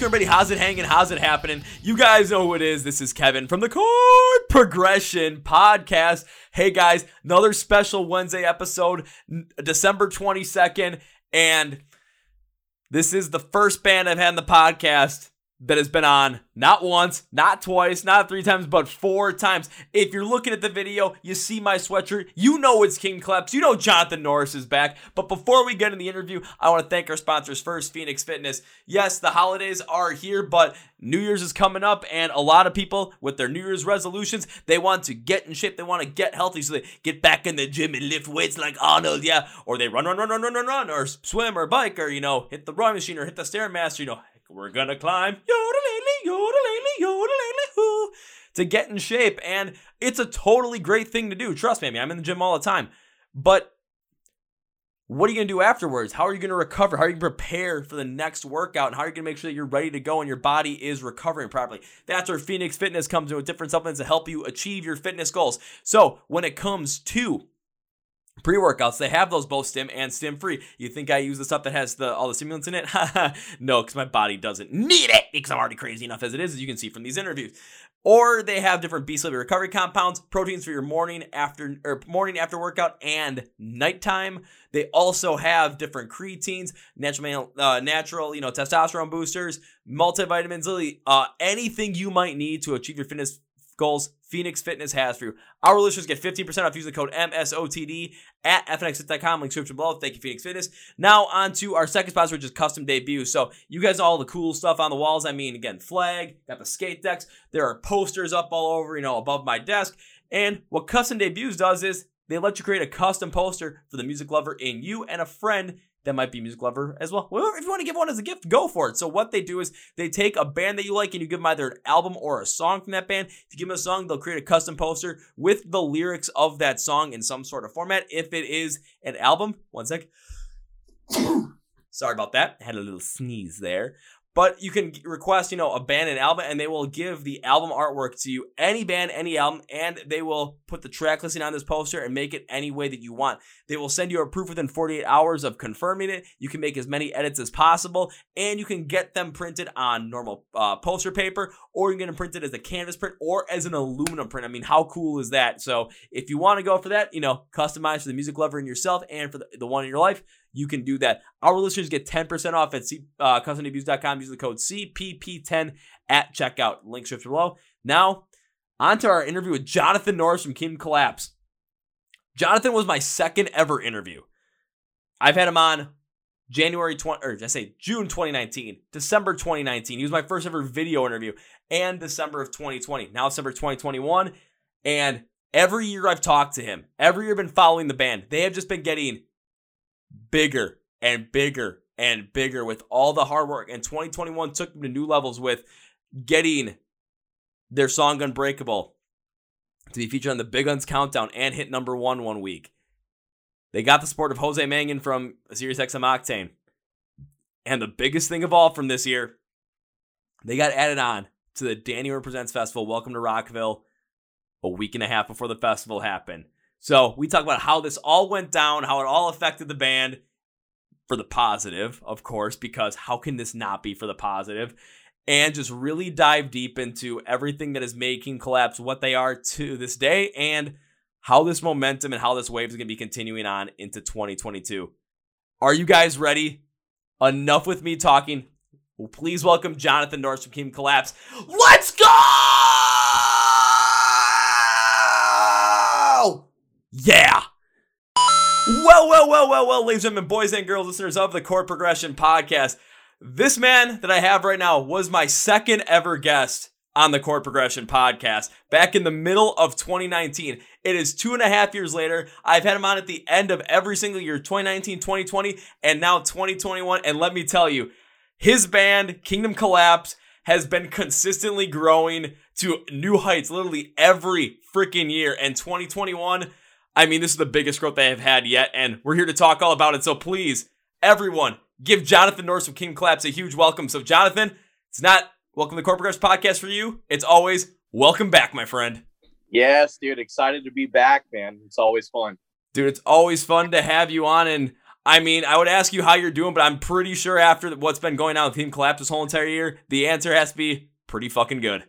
going everybody? How's it hanging? How's it happening? You guys know who it is. This is Kevin from the Chord Progression Podcast. Hey guys, another special Wednesday episode, December 22nd. And this is the first band I've had in the podcast that has been on not once, not twice, not three times, but four times. If you're looking at the video, you see my sweatshirt. You know it's King Collapse. You know Jonathan Norris is back. But before we get in the interview, I want to thank our sponsors first, Phoenix Fitness. Yes, the holidays are here, but New Year's is coming up, and a lot of people with their New Year's resolutions, they want to get in shape, they want to get healthy, so they get back in the gym and lift weights like Arnold, yeah, or they run, run, run, run, run, run, run, or swim or bike, or you know, hit the rowing machine or hit the stairmaster, you know, we're gonna climb yodeling, yodeling, yodeling, to get in shape. And it's a totally great thing to do. Trust me, I mean, I'm in the gym all the time. But what are you to do afterwards? How are you to recover? How are you to prepare for the next workout? And how are you to make sure that you're ready to go and your body is recovering properly? That's where Phoenix Fitness comes in with different supplements to help you achieve your fitness goals. So when it comes to pre workouts. They have those both stim and stim free. You think I use the stuff that has the all the stimulants in it? no, because my body doesn't need it because I'm already crazy enough as it is, as you can see from these interviews. Or they have different B sleep recovery compounds, proteins for your morning after or morning after workout and nighttime. They also have different creatines, natural uh, natural you know testosterone boosters, multivitamins, literally uh, anything you might need to achieve your fitness goals Phoenix Fitness has for you. Our listeners get 15% off using the code MSOTD at fnx.com. Link description below. Thank you, Phoenix Fitness. Now on to our second sponsor, which is Custom Debut. So you guys all the cool stuff on the walls. I mean, again, flag, got the skate decks. There are posters up all over, you know, above my desk. And what Custom Debuts does is they let you create a custom poster for the music lover in you and a friend that might be music lover as well. Well, if you want to give one as a gift, go for it. So what they do is they take a band that you like and you give them either an album or a song from that band. If you give them a song, they'll create a custom poster with the lyrics of that song in some sort of format. If it is an album, one sec. Sorry about that. Had a little sneeze there. But you can request, you know, a band and album, and they will give the album artwork to you, any band, any album, and they will put the track listing on this poster and make it any way that you want. They will send you a proof within 48 hours of confirming it. You can make as many edits as possible, and you can get them printed on normal uh, poster paper, or you can get them printed as a canvas print or as an aluminum print. I mean, how cool is that? So if you want to go for that, you know, customize for the music lover in yourself and for the, the one in your life, you can do that. Our listeners get 10% off at C, uh, customdebuts.com. Use the code CPP10 at checkout. Link description below. Now, on to our interview with Jonathan Norris from King Collapse. Jonathan was my second ever interview. I've had him on January 20, or I say June 2019, December 2019. He was my first ever video interview, and December of 2020. Now December 2021, and every year I've talked to him, every year I've been following the band. They have just been getting bigger and bigger and bigger with all the hard work. And 2021 took them to new levels with getting their song Unbreakable to be featured on the Big Uns Countdown and hit number one one week. They got the support of Jose Mangin from Sirius XM Octane. And the biggest thing of all from this year, they got added on to the Danny Represents Festival, Welcome to Rockville, a week and a half before the festival happened. So we talk about how this all went down, how it all affected the band for the positive, of course, because how can this not be for the positive? And just really dive deep into everything that is making Collapse what they are to this day and how this momentum and how this wave is going to be continuing on into 2022. Are you guys ready? Enough with me talking. Well, please welcome Jonathan Norris from King Collapse. Let's go! Yeah. Well, well, well, well, well, ladies and gentlemen, boys and girls, listeners of the Chord Progression Podcast. This man that I have right now was my second ever guest on the Chord Progression Podcast back in the middle of 2019. It is two and a half years later. I've had him on at the end of every single year 2019, 2020, and now 2021. And let me tell you, his band, Kingdom Collapse, has been consistently growing to new heights literally every freaking year. And 2021 I mean, this is the biggest growth they have had yet, and we're here to talk all about it. So please, everyone, give Jonathan Norris from King Collapse a huge welcome. So, Jonathan, it's not welcome to the Chord Progression Podcast for you. It's always welcome back, my friend. Yes, dude. Excited to be back, man. It's always fun. Dude, it's always fun to have you on. And I mean, I would ask you how you're doing, but I'm pretty sure after what's been going on with Team Collapse this whole entire year, the answer has to be pretty fucking good.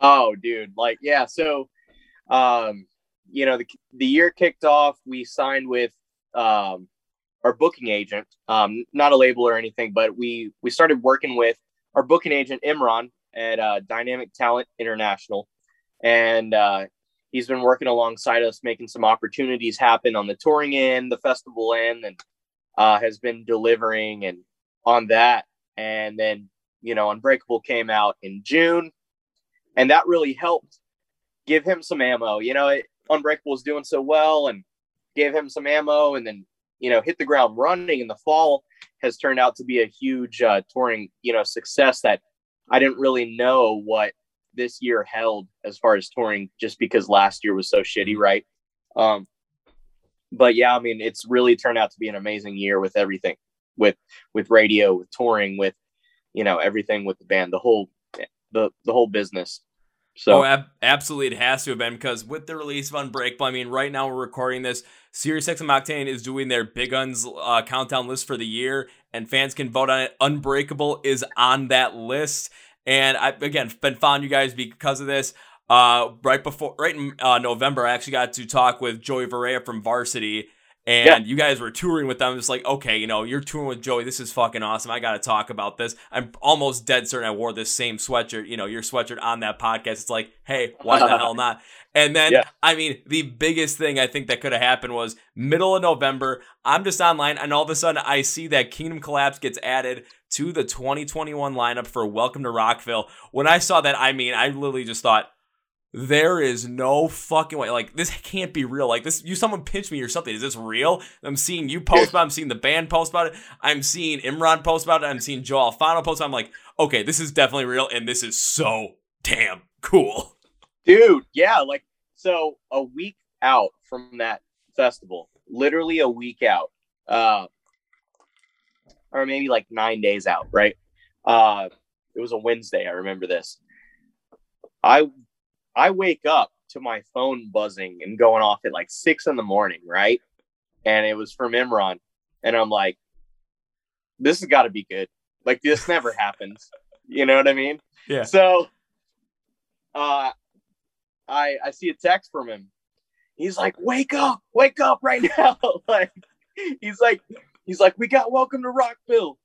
Oh, dude, like yeah. So, um, you know, the the year kicked off. We signed with um our booking agent, um, not a label or anything, but we we started working with our booking agent Imran at uh, Dynamic Talent International, and uh, he's been working alongside us, making some opportunities happen on the touring end, the festival end, and uh, has been delivering and on that. And then you know, Unbreakable came out in June, and that really helped give him some ammo. You know, it, Unbreakable was doing so well and gave him some ammo, and then you know, hit the ground running in the fall has turned out to be a huge uh, touring, you know, success that I didn't really know what this year held as far as touring, just because last year was so shitty, mm-hmm. right? Um, but yeah, I mean, it's really turned out to be an amazing year with everything, with with radio, with touring, with you know everything with the band, the whole the the whole business. So oh, ab- absolutely, it has to have been because with the release of Unbreakable, I mean, right now we're recording this. Sirius XM Octane is doing their Big Uns uh, countdown list for the year, and fans can vote on it. Unbreakable is on that list, and I've again been following you guys because of this. Uh, right before, right in uh, November, I actually got to talk with Joey Varela from Varsity, and yeah. you guys were touring with them. It's like, okay, you know, you're touring with Joey. This is fucking awesome. I got to talk about this. I'm almost dead certain I wore this same sweatshirt, you know, your sweatshirt on that podcast. It's like, hey, why the hell not? And then, yeah. I mean, the biggest thing I think that could have happened was middle of November. I'm just online, and all of a sudden, I see that Kingdom Collapse gets added to the 2021 lineup for Welcome to Rockville. When I saw that, I mean, I literally just thought, there is no fucking way. Like this can't be real. Like this, you someone pinch me or something. Is this real? I'm seeing you post about. It. I'm seeing the band post about it. I'm seeing Imran post about it. I'm seeing Joe Alfano post. It. I'm like, okay, this is definitely real, and this is so damn cool, dude. Yeah, like so a week out from that festival, literally a week out, uh, or maybe like nine days out, right? Uh, it was a Wednesday. I remember this. I I wake up to my phone buzzing and going off at like six in the morning, right? And it was from Imran. And I'm like, this has got to be good. Like this never happens. You know what I mean? Yeah. So uh I I see a text from him. He's like, wake up, wake up right now. like he's like, he's like, we got welcome to Rockville.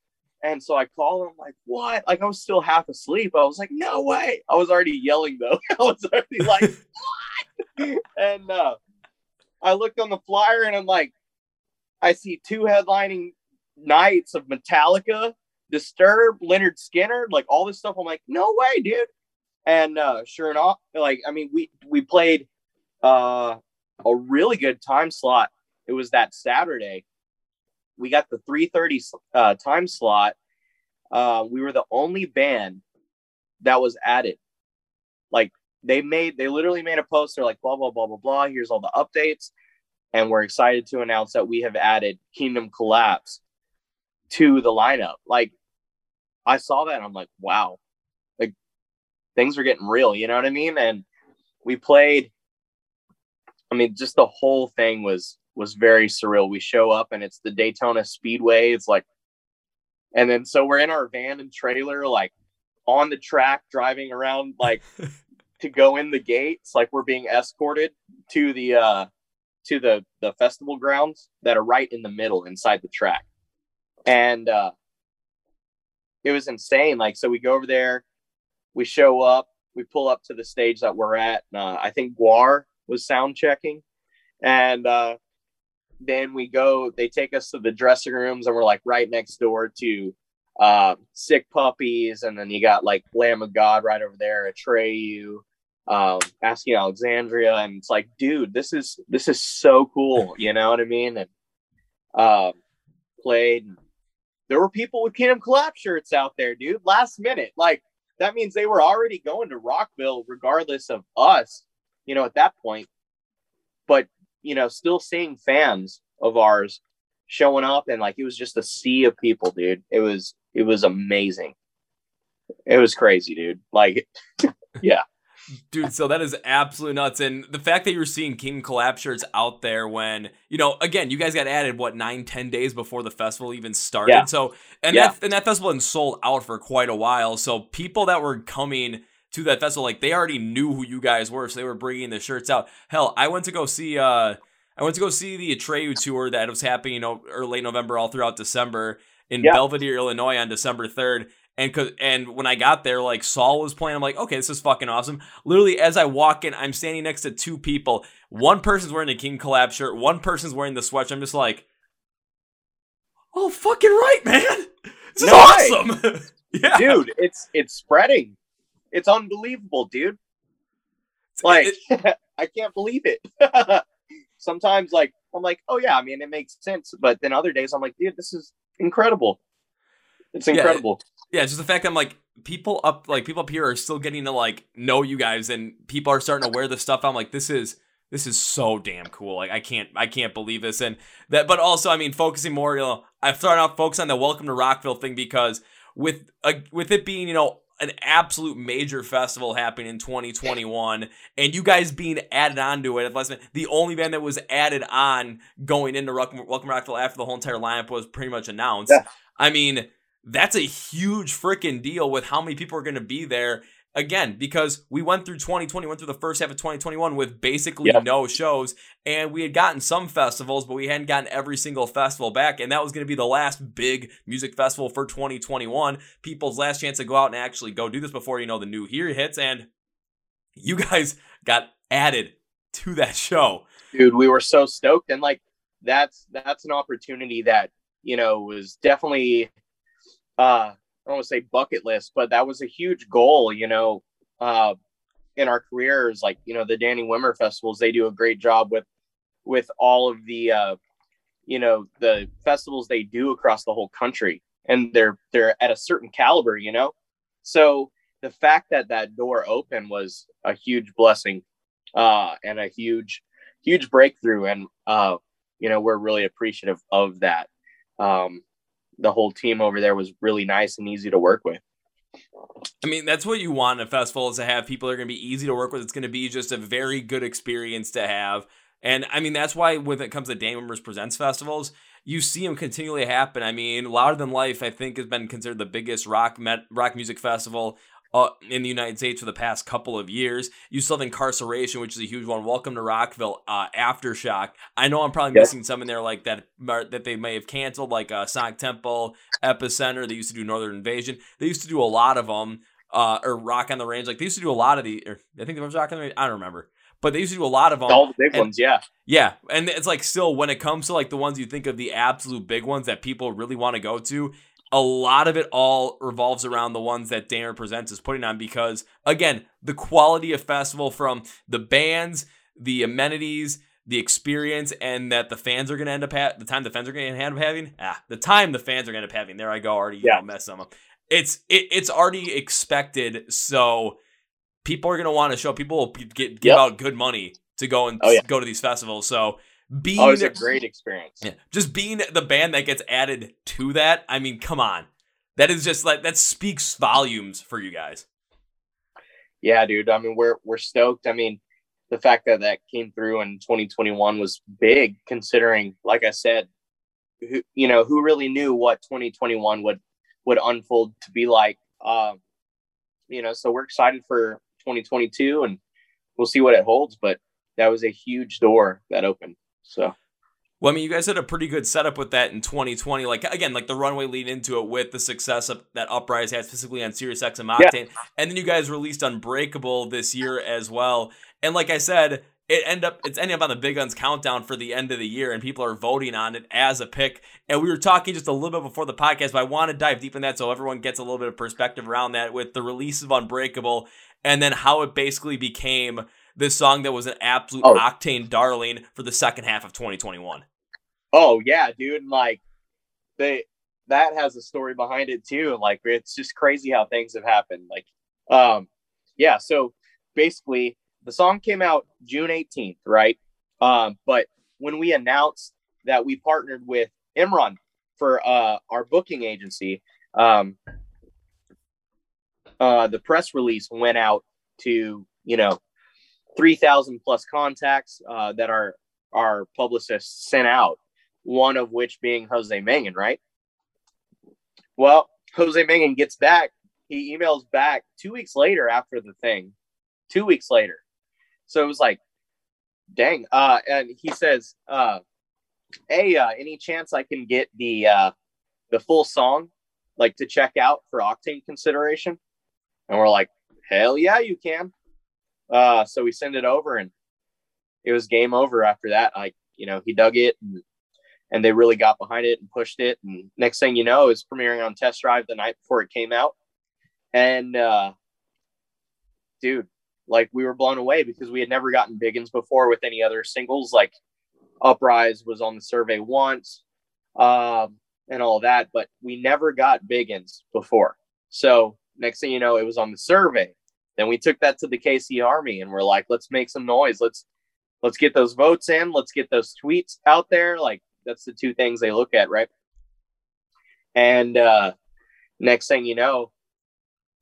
And so I call him like, what? Like I was still half asleep. I was like, no way. I was already yelling though. I was already like, what? and uh, I looked on the flyer and I'm like, I see two headlining nights of Metallica, Disturbed, Lynyrd Skynyrd, like all this stuff. I'm like, no way, dude. And uh, sure enough, like I mean, we we played uh, a really good time slot. It was that Saturday, we got the 3:30 uh, time slot. Uh, we were the only band that was added. Like they made, they literally made a poster like blah blah blah blah blah. Here's all the updates, and we're excited to announce that we have added Kingdom Collapse to the lineup. Like I saw that, and I'm like, wow, like things are getting real. You know what I mean? And we played. I mean, just the whole thing was was very surreal. We show up and it's the Daytona Speedway. It's like, and then so we're in our van and trailer, like on the track, driving around, like to go in the gates. Like we're being escorted to the uh to the the festival grounds that are right in the middle inside the track, and uh it was insane. Like so, we go over there, we show up, we pull up to the stage that we're at. Uh, I think GWAR was sound checking, and uh, then we go, they take us to the dressing rooms and we're like right next door to uh, Sick Puppies. And then you got like Lamb of God right over there, Atreyu, um, Asking Alexandria. And it's like, dude, this is, this is so cool. You know what I mean? And uh, played. There were people with Kingdom Collapse shirts out there, dude, last minute. Like, that means they were already going to Rockville regardless of us, you know, at that point. But you know, still seeing fans of ours showing up and like it was just a sea of people, dude. It was it was amazing. It was crazy, dude. Like yeah. Dude, so that is absolutely nuts. And the fact that you're seeing King Collapse shirts out there when, you know, again, you guys got added, what, nine, ten days before the festival even started. Yeah. So, and, Yeah. that, and that festival had sold out for quite a while. So people that were coming to that festival, like they already knew who you guys were. So they were bringing the shirts out. Hell, I went to go see, uh, I went to go see the Atreyu tour that was happening, you know, or late November, all throughout December in Yeah. Belvidere, Illinois on December 3rd. And cause, and when I got there, like Saul was playing, I'm like, okay, this is fucking awesome. Literally, as I walk in, I'm standing next to two people. One person's wearing a King Collab shirt. One person's wearing the sweatshirt. I'm just like, oh, fucking right, man. This is No awesome. yeah, dude it's it's spreading it's unbelievable dude like i can't believe it sometimes like i'm like oh yeah i mean it makes sense but then other days i'm like dude this is incredible it's incredible yeah, it's just the fact that I'm like people up like people up here are still getting to like know you guys and people are starting to wear this stuff. I'm like, this is this is so damn cool. Like I can't I can't believe this. And that but also I mean focusing more, you know, I've started off focus on the welcome to Rockville thing because with uh, with it being, you know, an absolute major festival happening in 2021 and you guys being added onto it. Last minute, the only band that was added on going into Rock, Welcome to Rockville after the whole entire lineup was pretty much announced. Yeah. I mean, that's a huge freaking deal with how many people are going to be there. Again, because we went through 2020, went through the first half of 2021 with basically Yeah. no shows, and we had gotten some festivals, but we hadn't gotten every single festival back, and that was going to be the last big music festival for 2021. People's last chance to go out and actually go do this before you know the new year hits, and you guys got added to that show. dude we were so stoked and like that's that's an opportunity that you know was definitely uh i don't want to say bucket list but that was a huge goal you know uh in our careers like you know the danny wimmer festivals they do a great job with with all of the uh you know the festivals they do across the whole country and they're they're at a certain caliber you know? So the fact that that door opened was a huge blessing uh and a huge huge breakthrough and uh you know we're really appreciative of that. Um the whole team over there was really nice and easy to work with I mean, that's what you want in a festival is to have people that are going to be easy to work with. It's going to be just a very good experience to have. And I mean, that's why when it comes to Dan Wimmers Presents festivals, you see them continually happen. I mean, Louder Than Life, I think, has been considered the biggest rock met, rock music festival uh, in the United States for the past couple of years. You still have Inkcarceration, which is a huge one. Welcome to Rockville, uh, Aftershock. I know I'm probably Yeah. missing some in there like that that they may have canceled, like uh, Sonic Temple, Epicenter. They used to do Northern Invasion. They used to do a lot of them, uh, or Rock on the Range. Like they used to do a lot of the. Or I think there was Rock on the Range. I don't remember, but they used to do a lot of them. all the big and- ones yeah Yeah, and it's like still when it comes to like the ones you think of the absolute big ones that people really want to go to, a lot of it all revolves around the ones that Danner Presents is putting on because again, the quality of festival from the bands, the amenities, the experience, and that the fans are going to end up ha- the time the fans are going to end up having ah the time the fans are going to end up having. There I go already, you Yeah. know, mess them up. It's it, it's already expected, so people are going to want to show people will get give Yep. out good money to go and Oh, yeah. go to these festivals. So being oh it was a great experience yeah, just being the band that gets added to that, I mean, come on. That is just like that speaks volumes for you guys. yeah dude i mean we're we're stoked i mean the fact that that came through in 2021 was big considering like i said who, you know who really knew what 2021 would would unfold to be like um you know so we're excited for 2022 and we'll see what it holds but that was a huge door that opened so Well, I mean, you guys had a pretty good setup with that in 2020. Like again, like the runway lead into it with the success of that Uprise had specifically on Sirius XM Octane, and then you guys released Unbreakable this year as well. And like I said, it end up it's ending up on the Big Uns countdown for the end of the year, and people are voting on it as a pick. And we were talking just a little bit before the podcast, but I want to dive deep in that so everyone gets a little bit of perspective around that with the release of Unbreakable, and then how it basically became this song that was an absolute Oh. octane darling for the second half of 2021. Oh yeah, dude. and, Like they that has a story behind it too. Like it's just crazy how things have happened. Like um yeah, so basically the song came out June 18th, right? Um, but when we announced that we partnered with Imran for uh our booking agency, um uh the press release went out to you know, 3,000 plus contacts uh, that our, our publicists sent out, one of which being Jose Mangin, right? Well, Jose Mangin gets back. He emails back two weeks later after the thing, two weeks later. So it was like, dang. Uh, and he says, uh, hey, uh, any chance I can get the uh, the full song, like to check out for Octane consideration? And we're like, hell yeah, you can. Uh, so we send it over, and it was game over after that. Like, you know, he dug it, and, and they really got behind it and pushed it. And next thing you know, it's premiering on Test Drive the night before it came out. And uh, dude, like we were blown away because we had never gotten Big Uns before with any other singles. Like Uprise was on the survey once, um, and all that, but we never got Big Uns before. So next thing you know, it was on the survey. Then we took that to the KC Army and we're like, let's make some noise. Let's let's get those votes in. Let's get those tweets out there. Like that's the two things they look at, right? And uh, next thing you know,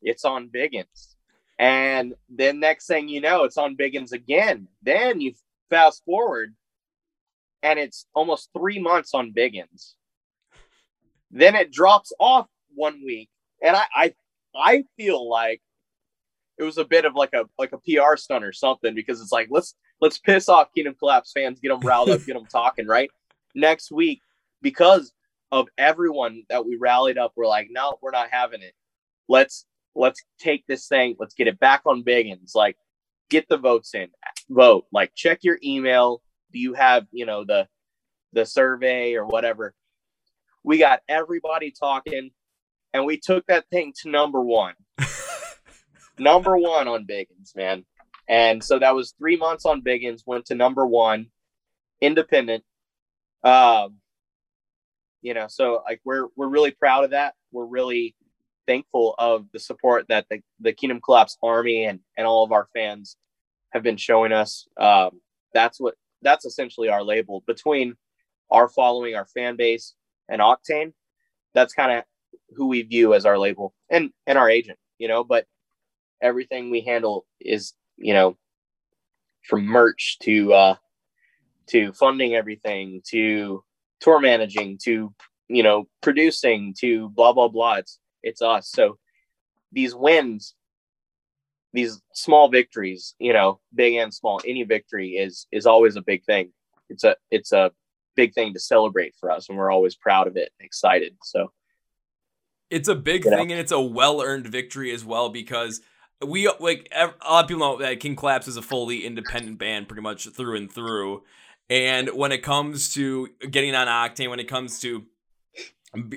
it's on Big Uns. And then next thing you know, it's on Big Uns again. Then you fast forward and it's almost three months on Big Uns. Then it drops off one week. And I, I I feel like it was a bit of like a like a PR stunt or something because it's like let's let's piss off Kingdom Collapse fans, get them riled up, get them talking, right? Next week, because of everyone that we rallied up, we're like, no, we're not having it. Let's let's take this thing, let's get it back on Big Uns. Like, get the votes in, vote. Like, check your email. Do you have, you know, the the survey or whatever? We got everybody talking, and we took that thing to number one. number one on Big Uns, man. And so that was three months on Big Uns, went to number one, independent. Um, you know, so like we're we're really proud of that. We're really thankful of the support that the, the Kingdom Collapse Army and, and all of our fans have been showing us. Um, that's what that's essentially our label between our following, our fan base, and Octane. That's kind of who we view as our label and and our agent, you know. But everything we handle is, you know, from merch to uh, to funding everything to tour managing to you know producing to blah blah blah. It's it's us. So these wins, these small victories, you know, big and small, any victory is is always a big thing. It's a it's a big thing to celebrate for us, and we're always proud of it, and excited. So it's a big you thing, know? and it's a well earned victory as well because we like a lot of people know that King Collapse is a fully independent band, pretty much through and through. And when it comes to getting on Octane, when it comes to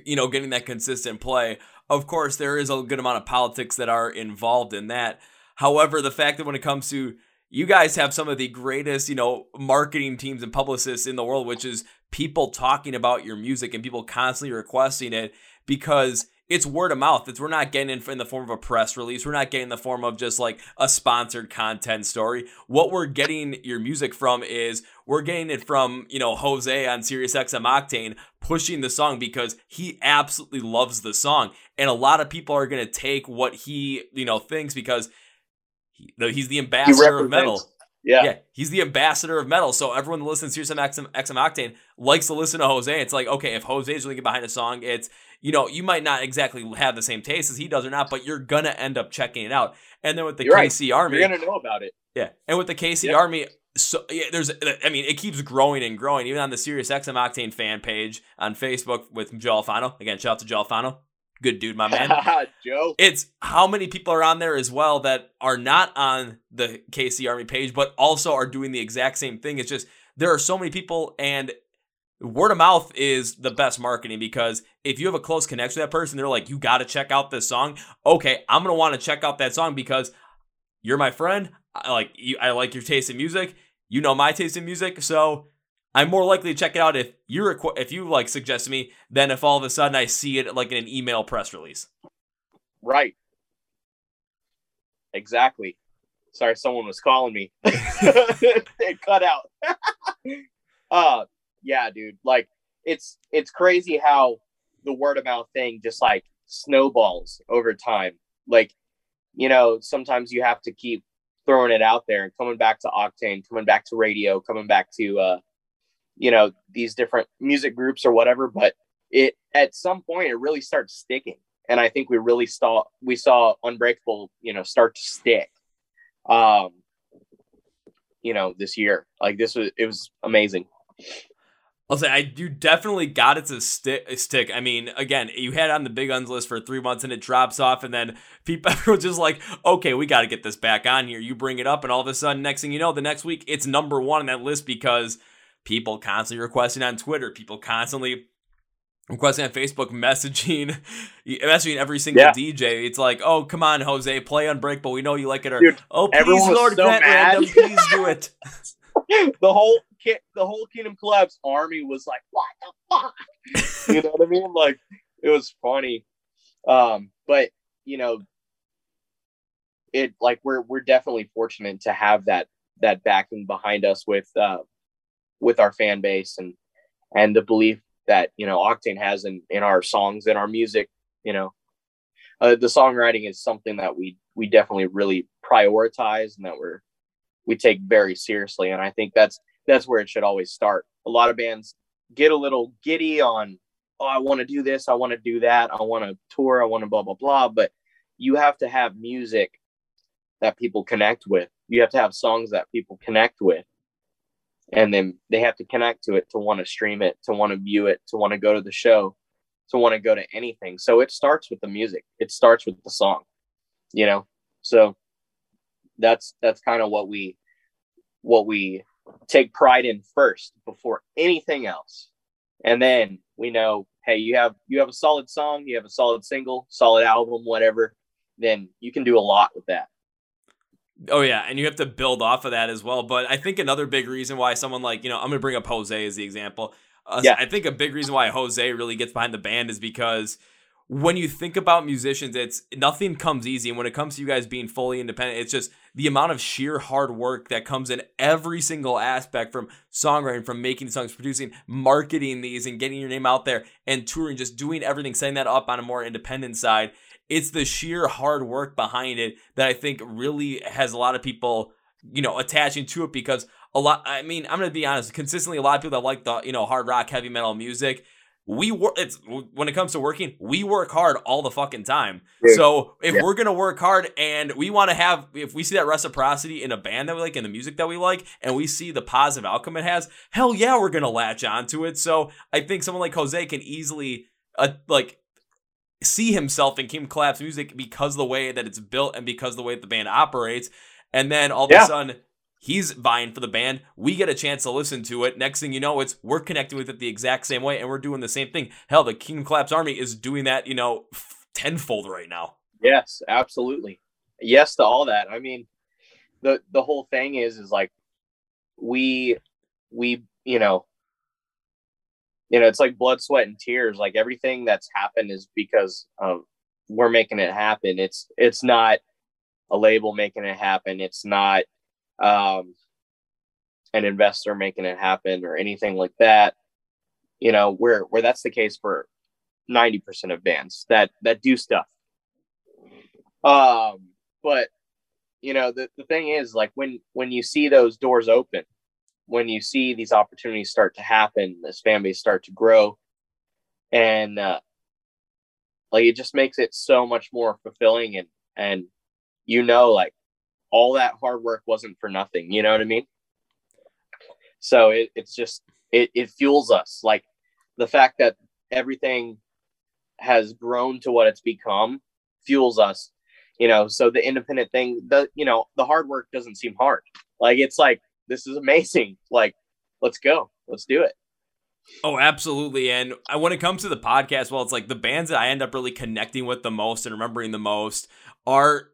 you know getting that consistent play, of course, there is a good amount of politics that are involved in that. However, the fact that when it comes to you guys have some of the greatest, you know, marketing teams and publicists in the world, which is people talking about your music and people constantly requesting it because it's word of mouth. It's we're not getting it in the form of a press release. We're not getting the form of just like a sponsored content story. What we're getting your music from is we're getting it from you know Jose on Sirius XM Octane pushing the song because he absolutely loves the song, and a lot of people are gonna take what he you know thinks because he, he's the ambassador he of metal. Yeah. yeah, he's the ambassador of metal. So everyone that listens to Sirius XM, XM Octane likes to listen to Jose. It's like okay, if Jose's really get behind a song, it's you know, you might not exactly have the same taste as he does or not, but you're gonna end up checking it out. And then with the you're KC right. Army, you're gonna know about it. Yeah, and with the KC yeah. Army, so yeah, there's, I mean, it keeps growing and growing. Even on the Sirius XM Octane fan page on Facebook with Joe Alfano. Again, shout out to Joe Alfano. Good dude, my man. Joe. It's how many people are on there as well that are not on the KC Army page, but also are doing the exact same thing. It's just there are so many people, and word of mouth is the best marketing because if you have a close connection with that person, they're like, you got to check out this song. Okay, I'm gonna want to check out that song because you're my friend. I like you. I like your taste in music. You know my taste in music, so I'm more likely to check it out if you requ- if you like suggest to me than if all of a sudden I see it like in an email press release. Right. Exactly. Sorry, someone was calling me. it cut out. uh yeah, dude. Like it's it's crazy how the word of mouth thing just like snowballs over time. Like, you know, sometimes you have to keep throwing it out there and coming back to Octane, coming back to radio, coming back to uh, you know these different music groups or whatever. But it at some point it really starts sticking, and I think we really saw we saw Unbreakable, you know, start to stick. Um, you know, this year, like this was it was amazing. I'll say I you definitely got it to stick. Stick. I mean, again, you had on the big uns list for three months and it drops off, and then people are just like, okay, we got to get this back on here. You bring it up, and all of a sudden, next thing you know, the next week it's number one on that list because people constantly requesting on Twitter, people constantly requesting on Facebook, messaging, messaging every single yeah. DJ. It's like, oh, come on, Jose, play Unbreakable. We know you like it. Or, Dude, oh, please, Lord so Grant Random, please do it. the whole the whole Kingdom Collapse army was like, what the fuck? you know what I mean? Like, it was funny. Um, but you know, it like we're we're definitely fortunate to have that that backing behind us with uh with our fan base and and the belief that you know Octane has in in our songs and our music. You know, uh, the songwriting is something that we we definitely really prioritize and that we're we take very seriously. And I think that's that's where it should always start. A lot of bands get a little giddy on, oh, I want to do this, I want to do that, I want to tour, I want to blah blah blah. But you have to have music that people connect with. You have to have songs that people connect with. And then they have to connect to it to want to stream it, to want to view it, to want to go to the show, to want to go to anything. So it starts with the music. It starts with the song, you know? So that's that's kind of what we what we take pride in first before anything else. And then we know, hey, you have you have a solid song, you have a solid single, solid album, whatever, then you can do a lot with that. Oh yeah, and you have to build off of that as well. But I think another big reason why someone like, you know, I'm going to bring up Jose as the example. Uh, yeah. I think a big reason why Jose really gets behind the band is because when you think about musicians, it's nothing comes easy. And when it comes to you guys being fully independent, it's just the amount of sheer hard work that comes in every single aspect from songwriting, from making songs, producing, marketing these, and getting your name out there and touring, just doing everything, setting that up on a more independent side. It's the sheer hard work behind it that I think really has a lot of people, you know, attaching to it because a lot, I mean, I'm going to be honest, consistently, a lot of people that like the, you know, hard rock, heavy metal music we work it's when it comes to working we work hard all the fucking time yeah. so if yeah. we're gonna work hard and we want to have if we see that reciprocity in a band that we like in the music that we like and we see the positive outcome it has hell yeah we're gonna latch onto it so i think someone like jose can easily uh, like see himself in kim Collapse music because the way that it's built and because the way the band operates and then all of yeah. a sudden He's vying for the band. We get a chance to listen to it. Next thing you know, it's we're connecting with it the exact same way, and we're doing the same thing. Hell, the Kingdom Collapse Army is doing that, you know, tenfold right now. Yes, absolutely. Yes to all that. I mean, the the whole thing is is like we we you know you know it's like blood sweat and tears like everything that's happened is because um we're making it happen it's it's not a label making it happen it's not um, an investor making it happen or anything like that. You know, where where that's the case for 90% of bands that that do stuff. Um, but you know, the, the thing is like when when you see those doors open, when you see these opportunities start to happen, this fan base start to grow, and uh, like it just makes it so much more fulfilling and and you know like all that hard work wasn't for nothing. You know what I mean? So it, it's just it, it fuels us. Like the fact that everything has grown to what it's become fuels us. You know, so the independent thing, the you know, the hard work doesn't seem hard. Like it's like this is amazing. Like let's go, let's do it. Oh, absolutely. And when it comes to the podcast, well, it's like the bands that I end up really connecting with the most and remembering the most are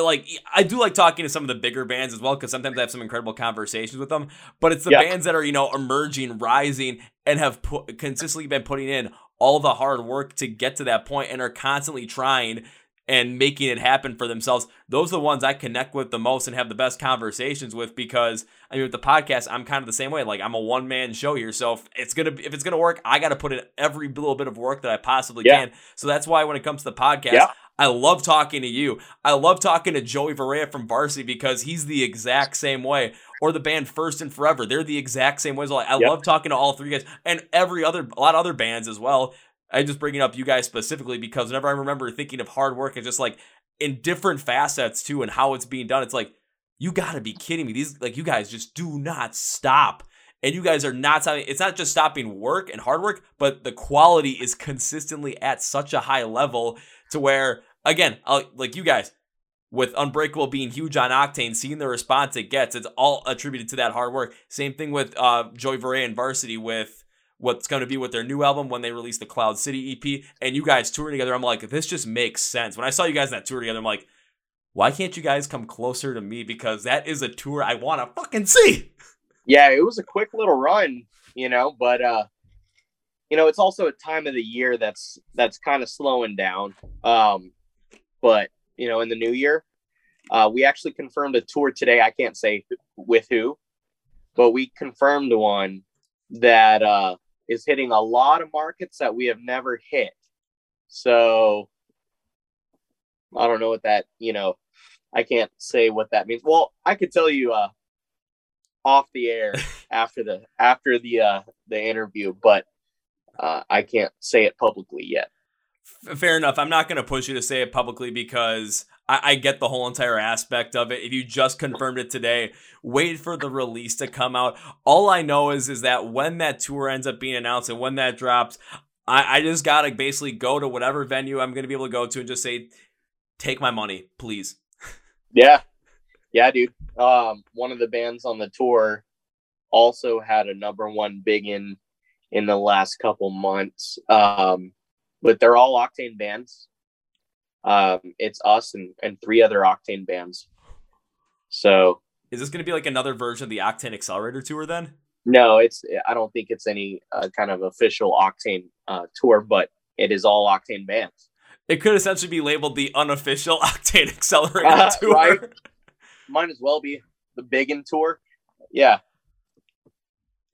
like I do like talking to some of the bigger bands as well because sometimes I have some incredible conversations with them. But it's the yeah. bands that are you know emerging, rising, and have put, consistently been putting in all the hard work to get to that point and are constantly trying and making it happen for themselves. Those are the ones I connect with the most and have the best conversations with because I mean with the podcast I'm kind of the same way. Like I'm a one man show here, so if it's gonna if it's gonna work, I got to put in every little bit of work that I possibly yeah. can. So that's why when it comes to the podcast, yeah. I love talking to you. I love talking to Joey Varela from Varsity because he's the exact same way. Or the band First and Forever, they're the exact same way. as I yep. love talking to all three guys and every other, a lot of other bands as well. I just bringing up you guys specifically because whenever I remember thinking of hard work, it's just like in different facets too, and how it's being done. It's like you got to be kidding me. These like you guys just do not stop and you guys are not stopping. It's not just stopping work and hard work, but the quality is consistently at such a high level to where, again, I'll, like you guys, with Unbreakable being huge on Octane, seeing the response it gets, it's all attributed to that hard work. Same thing with uh, Joey Varela and Varsity with what's going to be with their new album when they release the Cloud City EP, and you guys touring together. I'm like, this just makes sense. When I saw you guys in that tour together, I'm like, why can't you guys come closer to me? Because that is a tour I want to fucking see yeah, it was a quick little run, you know, but uh you know, it's also a time of the year that's that's kind of slowing down. Um but, you know, in the new year, uh we actually confirmed a tour today. I can't say with who, but we confirmed one that uh is hitting a lot of markets that we have never hit. So I don't know what that, you know, I can't say what that means. Well, I could tell you uh off the air after the after the uh the interview, but uh, I can't say it publicly yet. Fair enough. I'm not going to push you to say it publicly because I, I, get the whole entire aspect of it. If you just confirmed it today, wait for the release to come out. All I know is is that when that tour ends up being announced and when that drops, I, I just gotta basically go to whatever venue I'm going to be able to go to and just say, "Take my money, please." Yeah, yeah, dude. Um, one of the bands on the tour also had a number one big in in the last couple months. Um, but they're all Octane bands. Um, it's us and, and three other Octane bands. So is this going to be like another version of the Octane Accelerator tour then? No, it's I don't think it's any uh, kind of official Octane uh, tour, but it is all Octane bands. It could essentially be labeled the unofficial Octane Accelerator uh, tour. Right? might as well be the Big Un tour. Yeah.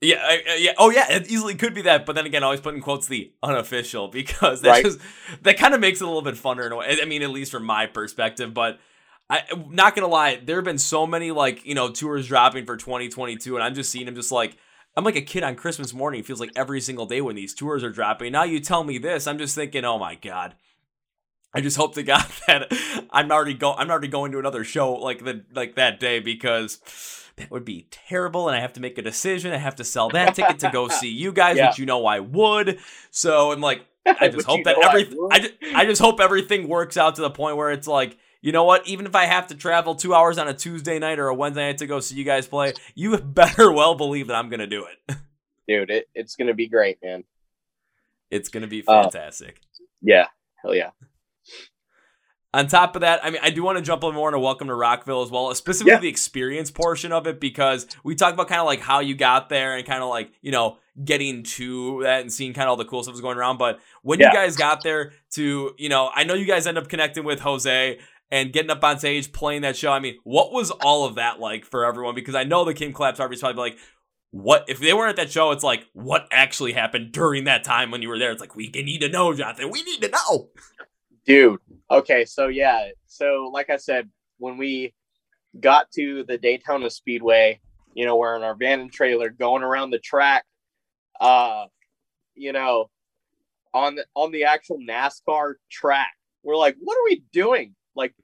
Yeah, I, yeah. Oh, yeah. It easily could be that, but then again, I always put in quotes the unofficial because that right. just that kind of makes it a little bit funner in a way. I mean, at least from my perspective. But I, am not gonna lie, there have been so many like you know tours dropping for 2022, and I'm just seeing them just like I'm like a kid on Christmas morning. It feels like every single day when these tours are dropping. Now you tell me this, I'm just thinking, oh my god. I just hope to God that I'm already go I'm already going to another show like the like that day because that would be terrible and I have to make a decision. I have to sell that ticket to go see you guys, yeah. which you know I would. So I'm like I just hope that everything I, I, just, I just hope everything works out to the point where it's like you know what? Even if I have to travel two hours on a Tuesday night or a Wednesday night to go see you guys play, you better well believe that I'm gonna do it. Dude, it, it's gonna be great, man. It's gonna be uh, fantastic. Uh, yeah, hell yeah. On top of that, I mean, I do want to jump a little more into Welcome to Rockville as well, specifically yeah. the experience portion of it, because we talked about kind of like how you got there and kind of like, you know, getting to that and seeing kind of all the cool stuff was going around. But when yeah. you guys got there to, you know, I know you guys end up connecting with Jose and getting up on stage, playing that show. I mean, what was all of that like for everyone? Because I know the King Collapse Army's probably like, what if they weren't at that show? It's like, what actually happened during that time when you were there? It's like, we need to know, Jonathan. We need to know. Dude, Okay, so yeah, so like I said, when we got to the Daytona Speedway, you know, we're in our van and trailer going around the track, uh, you know, on the on the actual NASCAR track. We're like, what are we doing? Like,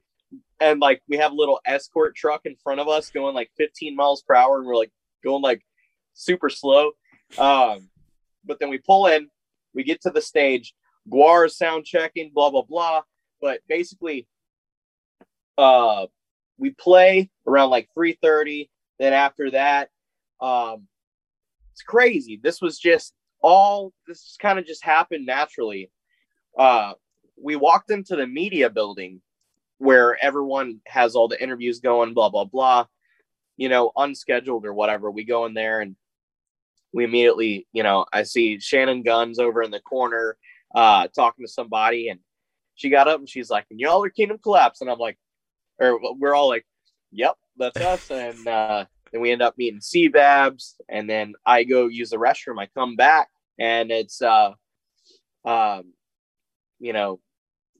and like we have a little escort truck in front of us going like 15 miles per hour, and we're like going like super slow. Um, but then we pull in, we get to the stage, GWAR sound checking, blah blah blah but basically, uh, we play around like 3:30. Then after that, um, it's crazy. This was just all. This kind of just happened naturally. Uh, we walked into the media building where everyone has all the interviews going, blah blah blah. You know, unscheduled or whatever. We go in there and we immediately, you know, I see Shannon Gunz over in the corner uh, talking to somebody, and she got up and she's like, and y'all are Kingdom Collapse. And I'm like, or we're all like, yep, that's us. And uh, then we end up meeting C-Babs. And then I go use the restroom. I come back and it's, uh, um, you know,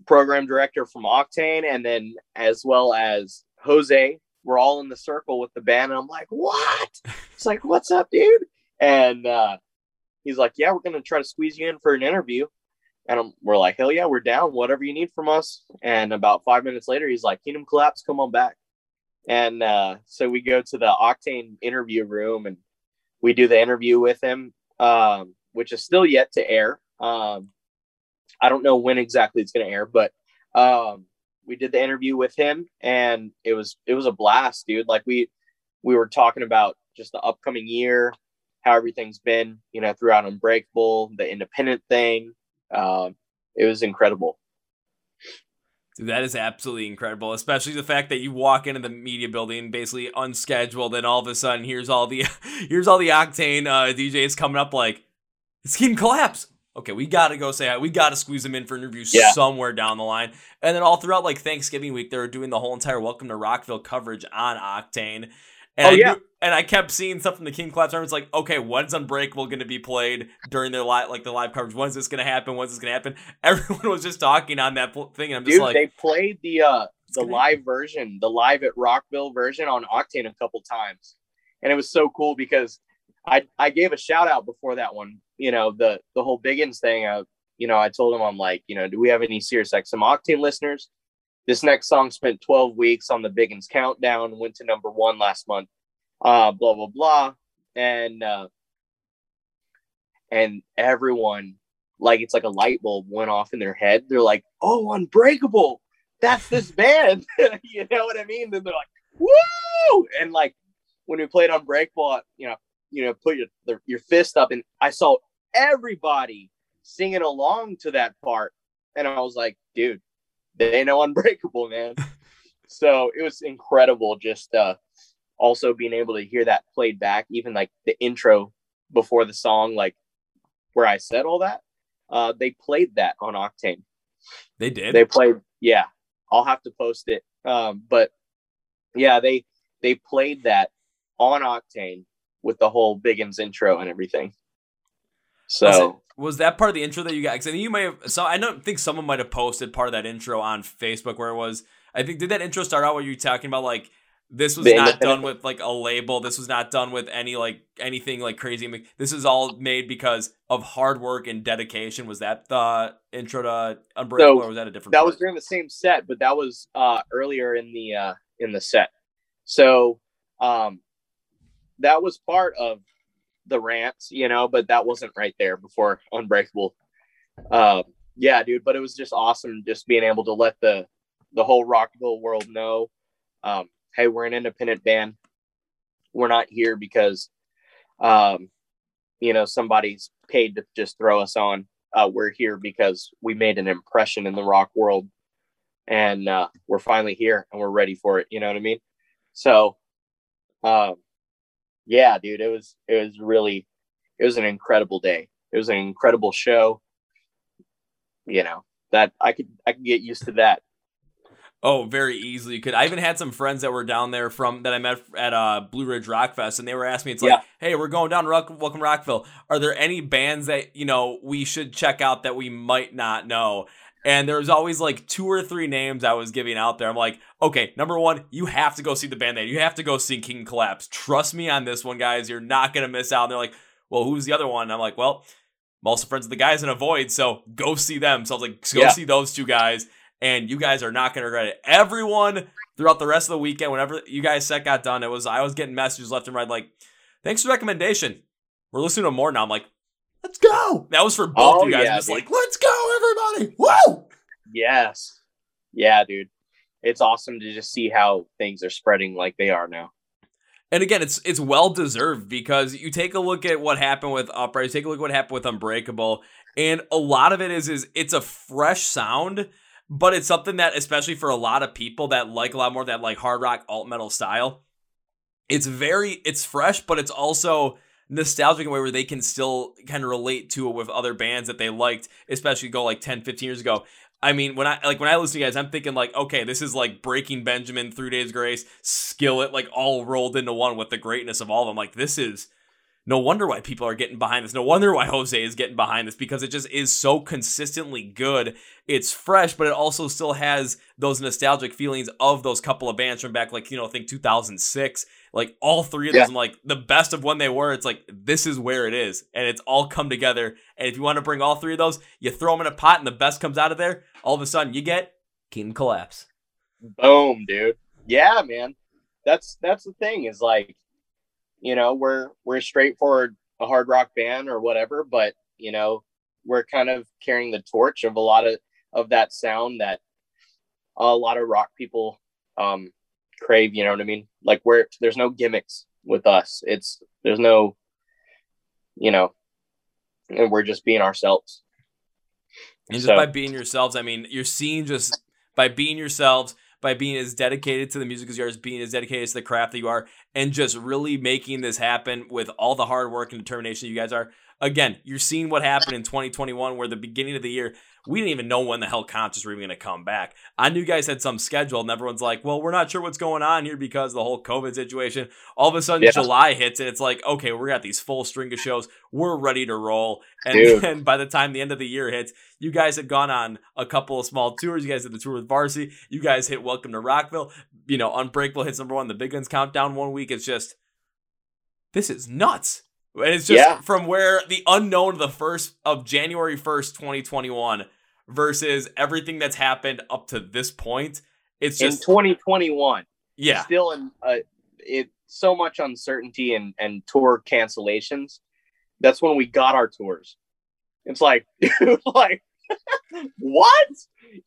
program director from Octane, and then as well as Jose. We're all in the circle with the band, and I'm like, "What?" It's like, "What's up, dude?" And uh, he's like, "Yeah, we're gonna try to squeeze you in for an interview." And I'm, we're like, "Hell yeah, we're down. Whatever you need from us." And about five minutes later, he's like, "Kingdom Collapse, come on back." And uh, so we go to the Octane interview room, and we do the interview with him, um, which is still yet to air. Um, I don't know when exactly it's going to air, but um, we did the interview with him, and it was it was a blast, dude. Like we we were talking about just the upcoming year, how everything's been, you know, throughout Unbreakable, the independent thing. Um, it was incredible. Dude, that is absolutely incredible, especially the fact that you walk into the media building basically unscheduled, and all of a sudden here's all the here's all the Octane uh, DJs coming up like it's Kingdom Collapse. Okay, we got to go say hi. We got to squeeze them in for interviews Yeah. somewhere down the line. And then all throughout like Thanksgiving week, they were doing the whole entire Welcome to Rockville coverage on Octane. And Oh, I yeah. knew- and I kept seeing stuff from the Kingdom Collapse. I was like, okay, when's Unbreakable going to be played during their live, like the live coverage? When's this going to happen? When's this going to happen? Everyone was just talking on that pl- thing. And I'm just Dude, like, they played the uh the live version, the live at Rockville version on Octane a couple times. And it was so cool because I I gave a shout out before that one, you know, the the whole Big Uns thing. Uh, you know, I told him I'm like, you know, do we have any Sirius XM Octane listeners? This next song spent 12 weeks on the Big Uns countdown, went to number one last month. Uh, blah blah blah. And uh and everyone like it's like a light bulb went off in their head. They're like, "Oh, Unbreakable, that's this band." you know what I mean? Then they're like, "Woo!" And like when we played Unbreakable, you know, you know, put your your fist up, and I saw everybody singing along to that part, and I was like, "Dude, they know Unbreakable, man." so it was incredible, just uh, also being able to hear that played back, even like the intro before the song, like where I said all that uh, they played that on Octane. they did. They played, yeah. I'll have to post it. Um, but yeah, they they played that on Octane with the whole Big Uns intro and everything. Was, it- So was that part of the intro that you got? Because I think you may have. So I don't think someone might have posted part of that intro on Facebook where it was. I think did that intro start out where you were talking about like this was not done with like a label. This was not done with any like anything like crazy. This is all made because of hard work and dedication. Was that the intro to Unbreakable, So, or was that a different? that part? was during the same set, but that was uh, earlier in the uh, in the set. So um, that was part of the rants, you know, but that wasn't right there before Unbreakable. Um, yeah, dude, but it was just awesome just being able to let the the whole Rockville world know, um, hey, we're an independent band. We're not here because, um, you know, somebody's paid to just throw us on. Uh, we're here because we made an impression in the rock world, and uh, we're finally here and we're ready for it. You know what I mean? So, um, yeah, dude, it was it was really it was an incredible day. It was an incredible show. You know that I could I could get used to that. Oh, very easily. You could. I even had some friends that were down there from that I met at uh, Blue Ridge Rock Fest, and they were asking me, "It's like, Yeah. hey, we're going down to Rock, Welcome Rockville. Are there any bands that you know we should check out that we might not know?" And there was always like two or three names I was giving out there. I'm like, okay, number one, you have to go see the band. That you have to go see Kingdom Collapse. Trust me on this one, guys. You're not gonna miss out. And they're like, well, who's the other one? And I'm like, well, I'm also friends with the guys in Avoid, so go see them. So I was like, go Yeah. see those two guys and you guys are not going to regret it. Everyone throughout the rest of the weekend, whenever you guys set got done, it was I was getting messages left and right like, "Thanks for the recommendation. We're listening to more now." I'm like, "Let's go!" That was for both Oh, you guys. yeah, I'm just dude. like, "Let's go, everybody!" Woo! Yes, yeah, dude, it's awesome to just see how things are spreading like they are now. And again, it's it's well deserved because you take a look at what happened with Uprise, you take a look at what happened with Unbreakable, and a lot of it is is it's a fresh sound, but it's something that especially for a lot of people that like a lot more of that like hard rock alt metal style, it's very it's fresh, but it's also nostalgic in a way where they can still kind of relate to it with other bands that they liked, especially go like 10, 15 years ago. I mean, when I like when I listen to you guys, I'm thinking like, okay, this is like Breaking Benjamin, Three Days Grace, Skillet, like all rolled into one with the greatness of all of them. Like this is no wonder why people are getting behind this. No wonder why Jose is getting behind this because it just is so consistently good. It's fresh, but it also still has those nostalgic feelings of those couple of bands from back, like, you know, I think 2006. Like all three of Yeah. those, like the best of when they were. It's like, this is where it is. And it's all come together. And if you want to bring all three of those, you throw them in a pot and the best comes out of there. All of a sudden, you get Kingdom Collapse. Boom, dude. Yeah, man. That's that's the thing is like, you know, we're we're straightforward a hard rock band or whatever, but you know, we're kind of carrying the torch of a lot of of that sound that a lot of rock people um crave, you know what I mean? Like we're there's no gimmicks with us. It's there's no you know, and we're just being ourselves. And just So- by being yourselves, I mean, you're seeing just by being yourselves, by being as dedicated to the music as you are, as being as dedicated to the craft that you are, and just really making this happen with all the hard work and determination you guys are. Again, you're seeing what happened in 2021, where the beginning of the year, we didn't even know when the hell concerts were even going to come back. I knew you guys had some schedule, and everyone's like, well, we're not sure what's going on here because of the whole COVID situation. All of a sudden, Yeah. July hits, and it's like, okay, we got these full string of shows. We're ready to roll. And Dude. then by the time the end of the year hits, you guys had gone on a couple of small tours. You guys did the tour with Varsity. You guys hit Welcome to Rockville. You know, Unbreakable hits number one. The Big Uns Countdown one week. It's just, this is nuts. And it's just Yeah. from where the unknown of the first of January 1st, 2021 versus everything that's happened up to this point. It's In 2021, yeah. still in uh, it so much uncertainty and and tour cancellations. That's when we got our tours. It's like, dude, like what?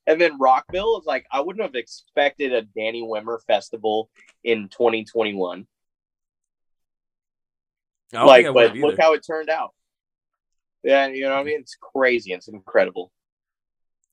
And then Rockville is like, I wouldn't have expected a Danny Wimmer festival in 2021. Like, but look how it turned out. Yeah, you know what I mean? It's crazy. It's incredible.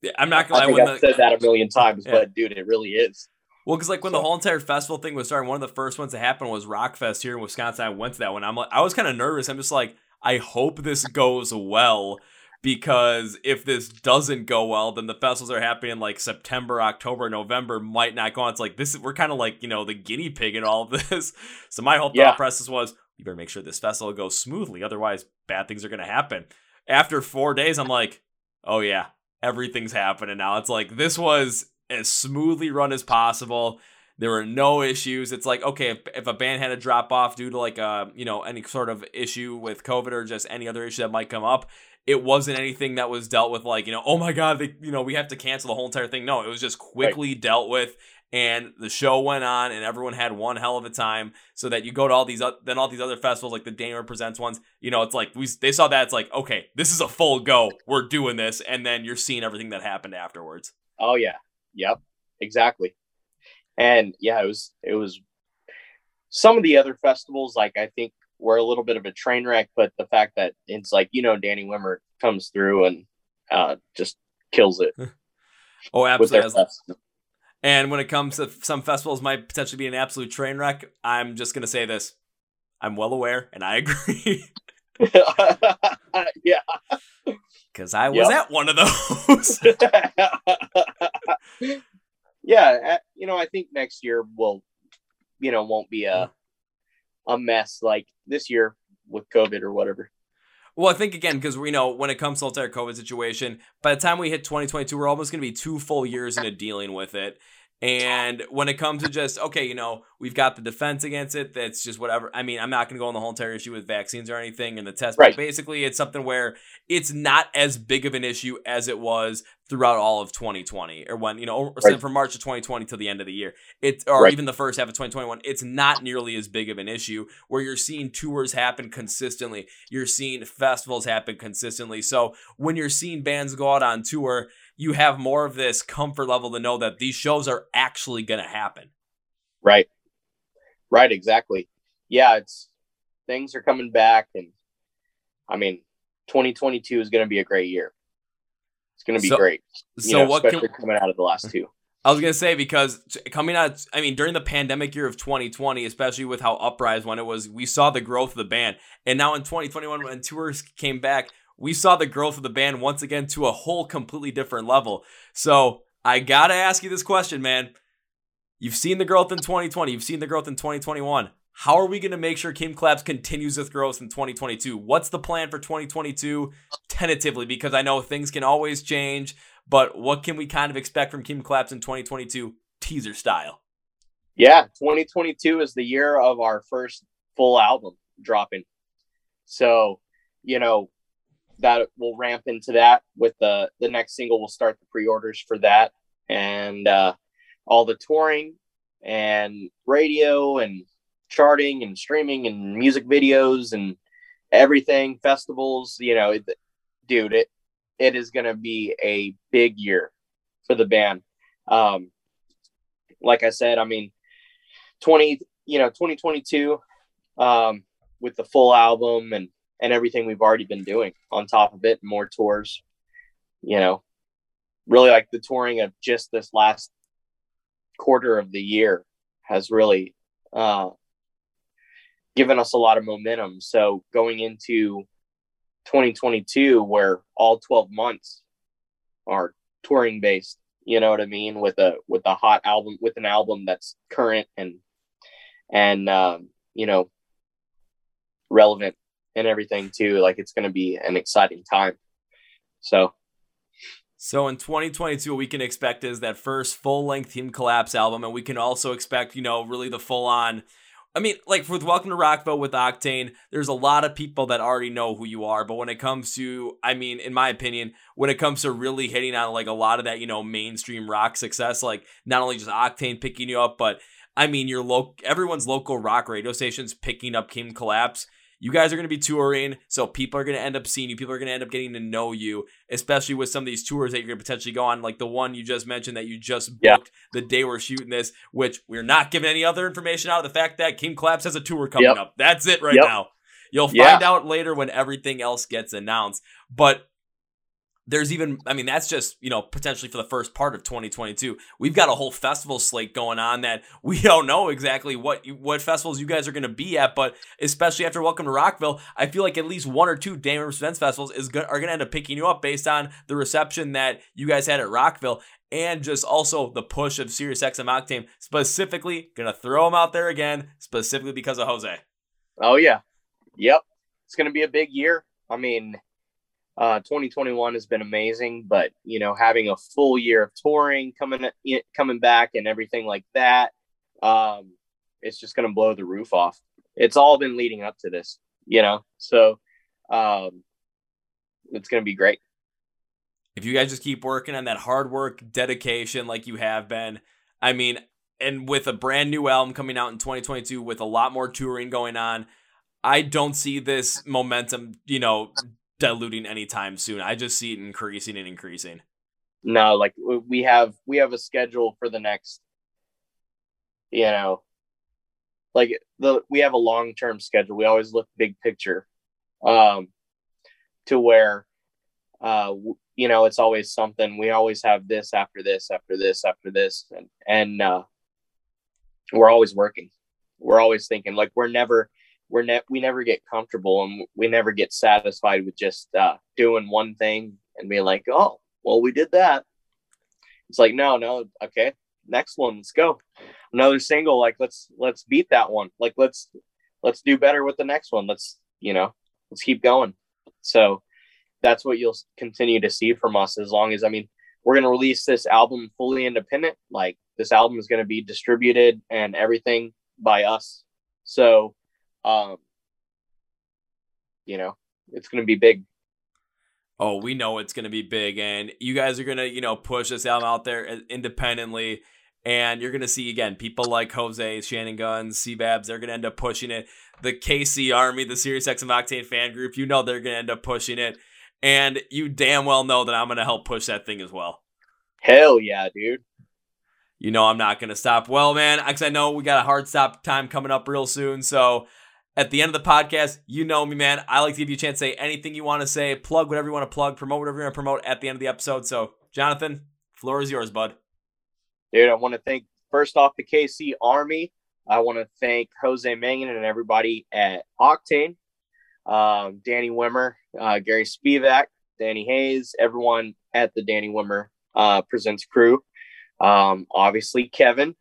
Yeah, I'm not gonna I lie. think I've the, said that a million times, Yeah. but dude, it really is. Well, because like when the whole entire festival thing was starting, one of the first ones that happened was Rockfest here in Wisconsin. I went to that one. I'm like, I was kind of nervous. I'm just like, I hope this goes well because if this doesn't go well, then the festivals are happening in like September, October, November might not go on. It's like this is we're kind of like you know the guinea pig in all of this. So my whole Yeah. thought process was, you better make sure this festival goes smoothly, otherwise bad things are gonna happen. After four days, I'm like, oh yeah, everything's happening now. It's like this was as smoothly run as possible. There were no issues. It's like okay, if, if a band had a drop off due to like a you know any sort of issue with COVID or just any other issue that might come up, it wasn't anything that was dealt with like you know oh my god they you know we have to cancel the whole entire thing. No, it was just quickly dealt with. And the show went on, and everyone had one hell of a time. So that you go to all these, then all these other festivals, like the Damer Presents ones. You know, it's like we they saw that. It's like okay, this is a full go. We're doing this, and then you're seeing everything that happened afterwards. Oh yeah. Yep. Exactly. And yeah, it was it was some of the other festivals like I think were a little bit of a train wreck, but the fact that it's like, you know, Danny Wimmer comes through and uh just kills it Oh, absolutely. And when it comes to some festivals might potentially be an absolute train wreck, I'm just gonna say this. I'm well aware, and I agree yeah. because I was Yep. at one of those. yeah, you know, I think next year will you know, won't be a a mess like this year with COVID or whatever. Well, I think again because we know when it comes to the entire COVID situation, by the time we hit 2022, we're almost gonna be two full years into dealing with it. And when it comes to just okay, you know, we've got the defense against it. That's just whatever. I mean, I'm not going to go on the whole entire issue with vaccines or anything and the test. Right. But basically, it's something where it's not as big of an issue as it was throughout all of 2020, or when you know, Right. from March of 2020 till the end of the year. It's or Right. even the first half of 2021. It's not nearly as big of an issue where you're seeing tours happen consistently. You're seeing festivals happen consistently. So when you're seeing bands go out on tour, you have more of this comfort level to know that these shows are actually going to happen. Right. Right, exactly. Yeah, it's things are coming back and I mean 2022 is going to be a great year. It's going to be So- great. You So know, what especially can coming out of the last two. I was gonna say because coming out, I mean, during the pandemic year of 2020, especially with how Uprise when it was, we saw the growth of the band, and now in 2021 when tours came back, we saw the growth of the band once again to a whole completely different level. So I gotta ask you this question, man. You've seen the growth in 2020, you've seen the growth in 2021. how are we going to make sure Kingdom Collapse continues with growth in 2022? What's the plan for 2022 tentatively? Because I know things can always change, but what can we kind of expect from Kingdom Collapse in 2022 teaser style? Yeah, 2022 is the year of our first full album dropping. So, you know, that will ramp into that with the the next single We'll start the pre-orders for that and uh all the touring and radio and charting and streaming and music videos and everything, festivals, you know, it, dude, it it is going to be a big year for the band. Um, like I said, I mean, 20, you know, 2022, um, with the full album and, and everything we've already been doing on top of it, more tours, you know, really like the touring of just this last quarter of the year has really, uh, given us a lot of momentum. So going into 2022, where all 12 months are touring based, you know what I mean, with a with a hot album, with an album that's current and and um, you know relevant and everything too. Like it's going to be an exciting time. So. So in 2022, what we can expect is that first full length Kingdom Collapse album, and we can also expect, you know, really the full on I mean, like with Welcome to Rockville with Octane, there's a lot of people that already know who you are. But when it comes to, I mean, in my opinion, when it comes to really hitting on like a lot of that, you know, mainstream rock success, like not only just Octane picking you up, but I mean, your local, everyone's local rock radio stations picking up Kingdom Collapse you guys are going to be touring, so people are going to end up seeing you. People are going to end up getting to know you, especially with some of these tours that you're going to potentially go on, like the one you just mentioned that you just booked yeah. the day we're shooting this, which we're not giving any other information out of the fact that Kingdom Collapse has a tour coming yep. up. That's it right yep. now. You'll find yeah. out later when everything else gets announced. But there's even i mean that's just you know potentially for the first part of 2022 we've got a whole festival slate going on that we don't know exactly what what festivals you guys are going to be at but especially after welcome to rockville i feel like at least one or two Rivers Events festivals is go- are going to end up picking you up based on the reception that you guys had at rockville and just also the push of Sirius XM Octane specifically gonna throw them out there again specifically because of Jose. Oh yeah, yep, it's gonna be a big year. I mean, uh, 2021 has been amazing, but you know, having a full year of touring coming coming back and everything like that, um, it's just going to blow the roof off. It's all been leading up to this, you know, so um, it's going to be great. If you guys just keep working on that hard work, dedication, like you have been, I mean, and with a brand new album coming out in 2022 with a lot more touring going on, I don't see this momentum, you know, diluting anytime soon. I just see it increasing and increasing. No, like we have we have a schedule for the next you know like the we have a long-term schedule. We always look big picture. Um to where uh you know it's always something we always have this after this after this after this and and uh we're always working we're always thinking like we're never we're ne- we never get comfortable and we never get satisfied with just uh, doing one thing and being like, oh, well, we did that. It's like, no, no, okay, next one, let's go. Another single, like let's let's beat that one. Like let's let's do better with the next one. Let's you know let's keep going. So that's what you'll continue to see from us as long as I mean we're going to release this album fully independent. Like this album is going to be distributed and everything by us. So um, you know, it's going to be big. Oh, we know it's going to be big, and you guys are going to, you know, push this album out there uh, independently. And you're going to see again people like Jose, Shannon Gunz, C-Babs, they're going to end up pushing it. The KC Army, the Sirius XM Octane fan group, you know they're going to end up pushing it. And you damn well know that I'm going to help push that thing as well. Hell yeah, dude. You know I'm not going to stop. Well, man, because I know we got a hard stop time coming up real soon. So at the end of the podcast, you know me, man. I like to give you a chance to say anything you want to say, plug whatever you want to plug, promote whatever you want to promote at the end of the episode. So, Jonathan, floor is yours, bud. Dude, I want to thank first off the KC Army. I want to thank Jose Mangin and everybody at Octane, um, Danny Wimmer, uh, Gary Spivack, Danny Hayes, everyone at the Danny Wimmer uh, Presents crew. Um, obviously, Kevin.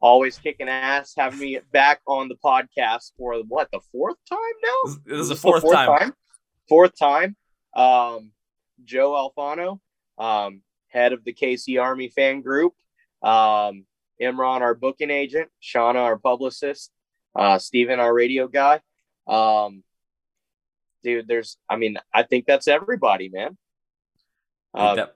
Always kicking ass, having me back on the podcast for what the fourth time now. This is the fourth, fourth time. time. Fourth time. Um, Joe Alfano, um, head of the KC Army fan group. Um, Imran, our booking agent. Shauna, our publicist. Uh, Steven, our radio guy. Um, dude, there's, I mean, I think that's everybody, man. Uh,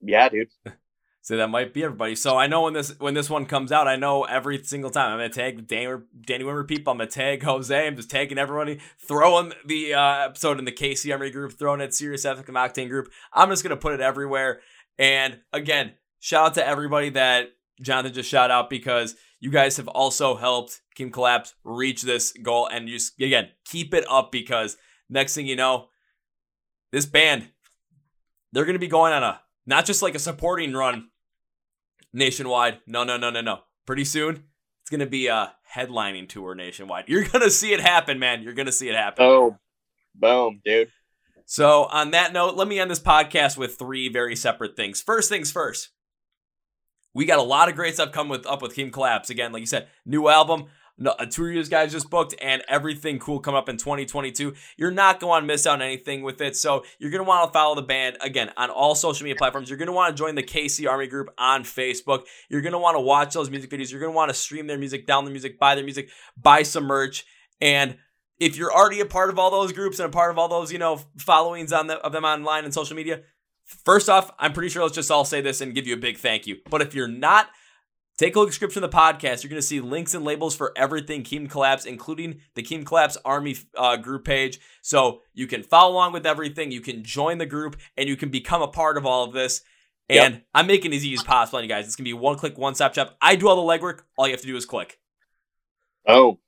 yeah, dude. So that might be everybody. So I know when this when this one comes out, I know every single time I'm gonna tag Danny, Danny Wimmer people. I'm gonna tag Jose. I'm just tagging everybody, throwing the uh, episode in the KC Army group, throwing it Sirius XM Octane group. I'm just gonna put it everywhere. And again, shout out to everybody that Jonathan just shout out because you guys have also helped Kingdom Collapse reach this goal. And just again, keep it up because next thing you know, this band, they're gonna be going on a not just like a supporting run nationwide. No, no, no, no, no. Pretty soon, it's going to be a headlining tour nationwide. You're going to see it happen, man. You're going to see it happen. Oh, boom, dude. So, on that note, let me end this podcast with three very separate things. First things first, we got a lot of great stuff coming with up with Kingdom Collapse. Again, like you said, new album no, a tour you guys just booked and everything cool coming up in 2022. You're not going to miss out on anything with it. So you're going to want to follow the band again on all social media platforms. You're going to want to join the KC Army group on Facebook. You're going to want to watch those music videos. You're going to want to stream their music, down the music, buy their music, buy some merch. And if you're already a part of all those groups and a part of all those, you know, followings on the, of them online and social media, first off, I'm pretty sure let's just all say this and give you a big thank you. But if you're not, Take a look description of the podcast. You're going to see links and labels for everything Kingdom Collapse, including the Kingdom Collapse Army uh, group page. So you can follow along with everything. You can join the group and you can become a part of all of this. And yep. I'm making it as easy as possible on you guys. It's going to be one click, one stop shop. I do all the legwork. All you have to do is click. Oh.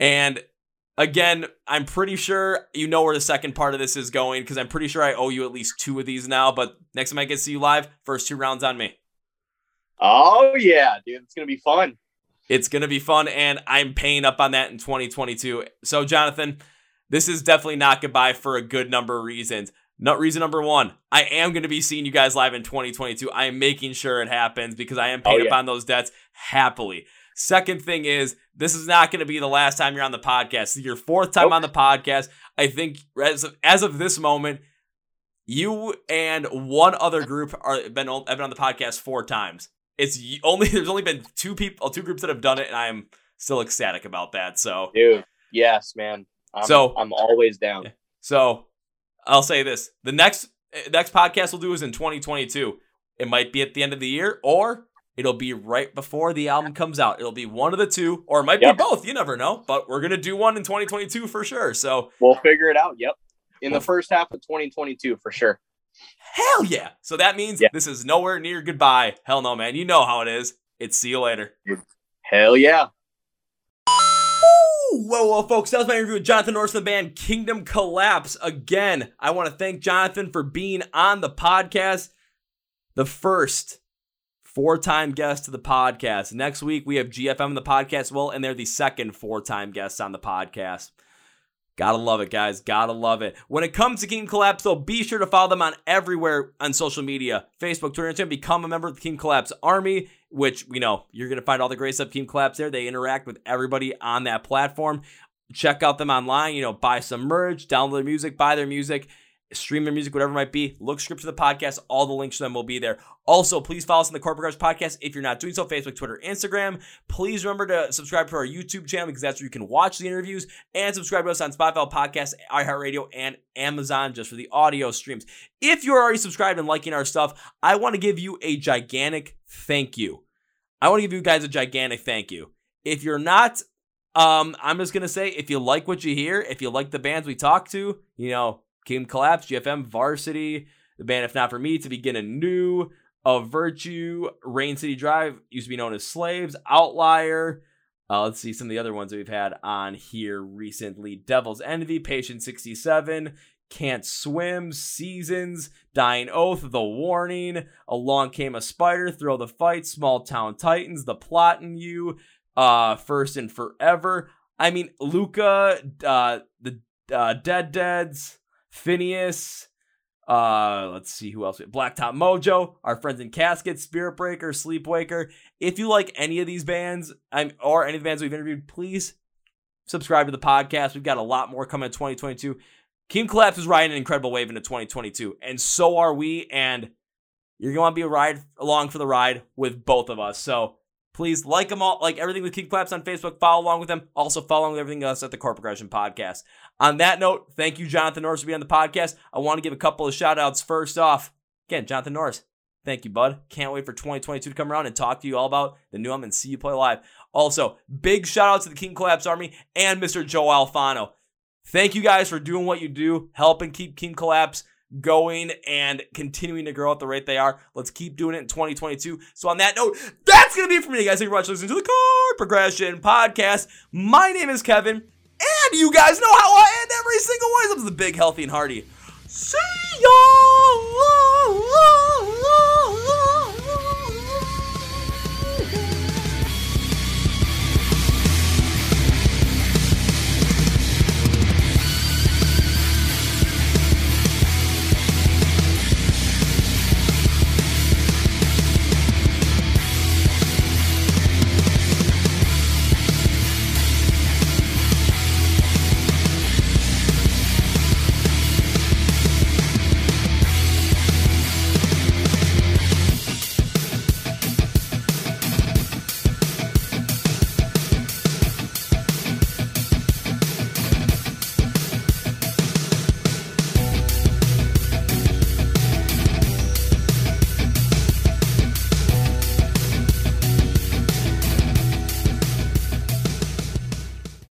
And again, I'm pretty sure you know where the second part of this is going because I'm pretty sure I owe you at least two of these now. But next time I get to see you live, first two rounds on me. Oh yeah, dude, it's gonna be fun. It's gonna be fun, and I'm paying up on that in 2022. So, Jonathan, this is definitely not goodbye for a good number of reasons. Not reason number one, I am going to be seeing you guys live in 2022. I am making sure it happens because I am oh, paying oh, yeah. up on those debts happily. Second thing is, this is not going to be the last time you're on the podcast. Your fourth time on the podcast. I think as of, as of this moment, you and one other group are been have been on the podcast four times. It's only there's only been two people, two groups that have done it, and I'm still ecstatic about that. So, dude, yes, man. I'm, so I'm always down. So, I'll say this: the next eh, next podcast we'll do is in 2022. It might be at the end of the year, or it'll be right before the album comes out. It'll be one of the two, or it might yep. be both. You never know. But we're gonna do one in 2022 for sure. So we'll figure it out. Yep, in well, the first half of 2022 for sure. Hell yeah. So that means yeah. this is nowhere near goodbye. Hell no, man. You know how it is. It's see you later. Hell yeah. Whoa, whoa, folks. That was my interview with Jonathan Norris from the band Kingdom Collapse. Again, I want to thank Jonathan for being on the podcast. The first four time guest to the podcast. Next week, we have GFM on the podcast. Well, and they're the second four time guests on the podcast. Gotta love it, guys. Gotta love it. When it comes to Kingdom Collapse, though, be sure to follow them on everywhere on social media Facebook, Twitter, Instagram. Become a member of the Kingdom Collapse Army, which, you know, you're to find all the great stuff Kingdom Collapse there. They interact with everybody on that platform. Check out them online, you know, buy some merch, download their music, buy their music stream their music, whatever it might be. Look script to the podcast. All the links to them will be there. Also, please follow us on the Chord Progression Podcast if you're not doing so. Facebook, Twitter, Instagram. Please remember to subscribe to our YouTube channel because that's where you can watch the interviews and subscribe to us on Spotify Podcast, iHeartRadio, and Amazon just for the audio streams. If you're already subscribed and liking our stuff, I want to give you a gigantic thank you. I want to give you guys a gigantic thank you. If you're not um, I'm just gonna say if you like what you hear, if you like the bands we talk to, you know, Kingdom Collapse, GFM, Varsity, the band If Not For Me, To Begin Anew, Of Virtue, Rain City Drive, used to be known as Slaves, Outlier. Uh, let's see some of the other ones that we've had on here recently Devil's Envy, Patient 67, Can't Swim, Seasons, Dying Oath, The Warning, Along Came a Spider, Throw the Fight, Small Town Titans, The Plot in You, uh, First and Forever. I mean, Luca, uh, the uh, Dead Deads, Phinehas, Uh, let's see who else. Blacktop Mojo, our friends in Casket, Spirit Breaker, Sleepwaker. If you like any of these bands, I'm or any of the bands we've interviewed, please subscribe to the podcast. We've got a lot more coming in 2022. Kingdom Collapse is riding an incredible wave into 2022, and so are we. And you're going to be a ride along for the ride with both of us. So please like them all, like everything with Kingdom Collapse on Facebook. Follow along with them. Also follow along with everything else at the Chord Progression Podcast. On that note, thank you, Jonathan Norris, for being on the podcast. I want to give a couple of shout outs. First off, again, Jonathan Norris. Thank you, bud. Can't wait for 2022 to come around and talk to you all about the new album and see you play live. Also, big shout out to the Kingdom Collapse Army and Mr. Joe Alfano. Thank you guys for doing what you do, helping keep Kingdom Collapse going and continuing to grow at the rate they are. Let's keep doing it in 2022. So on that note, that's gonna be it for me, guys. Thank you for listening to the Chord Progression Podcast. My name is Kevin, and you guys know how I end every single one of. The big, healthy, and hearty. See ya!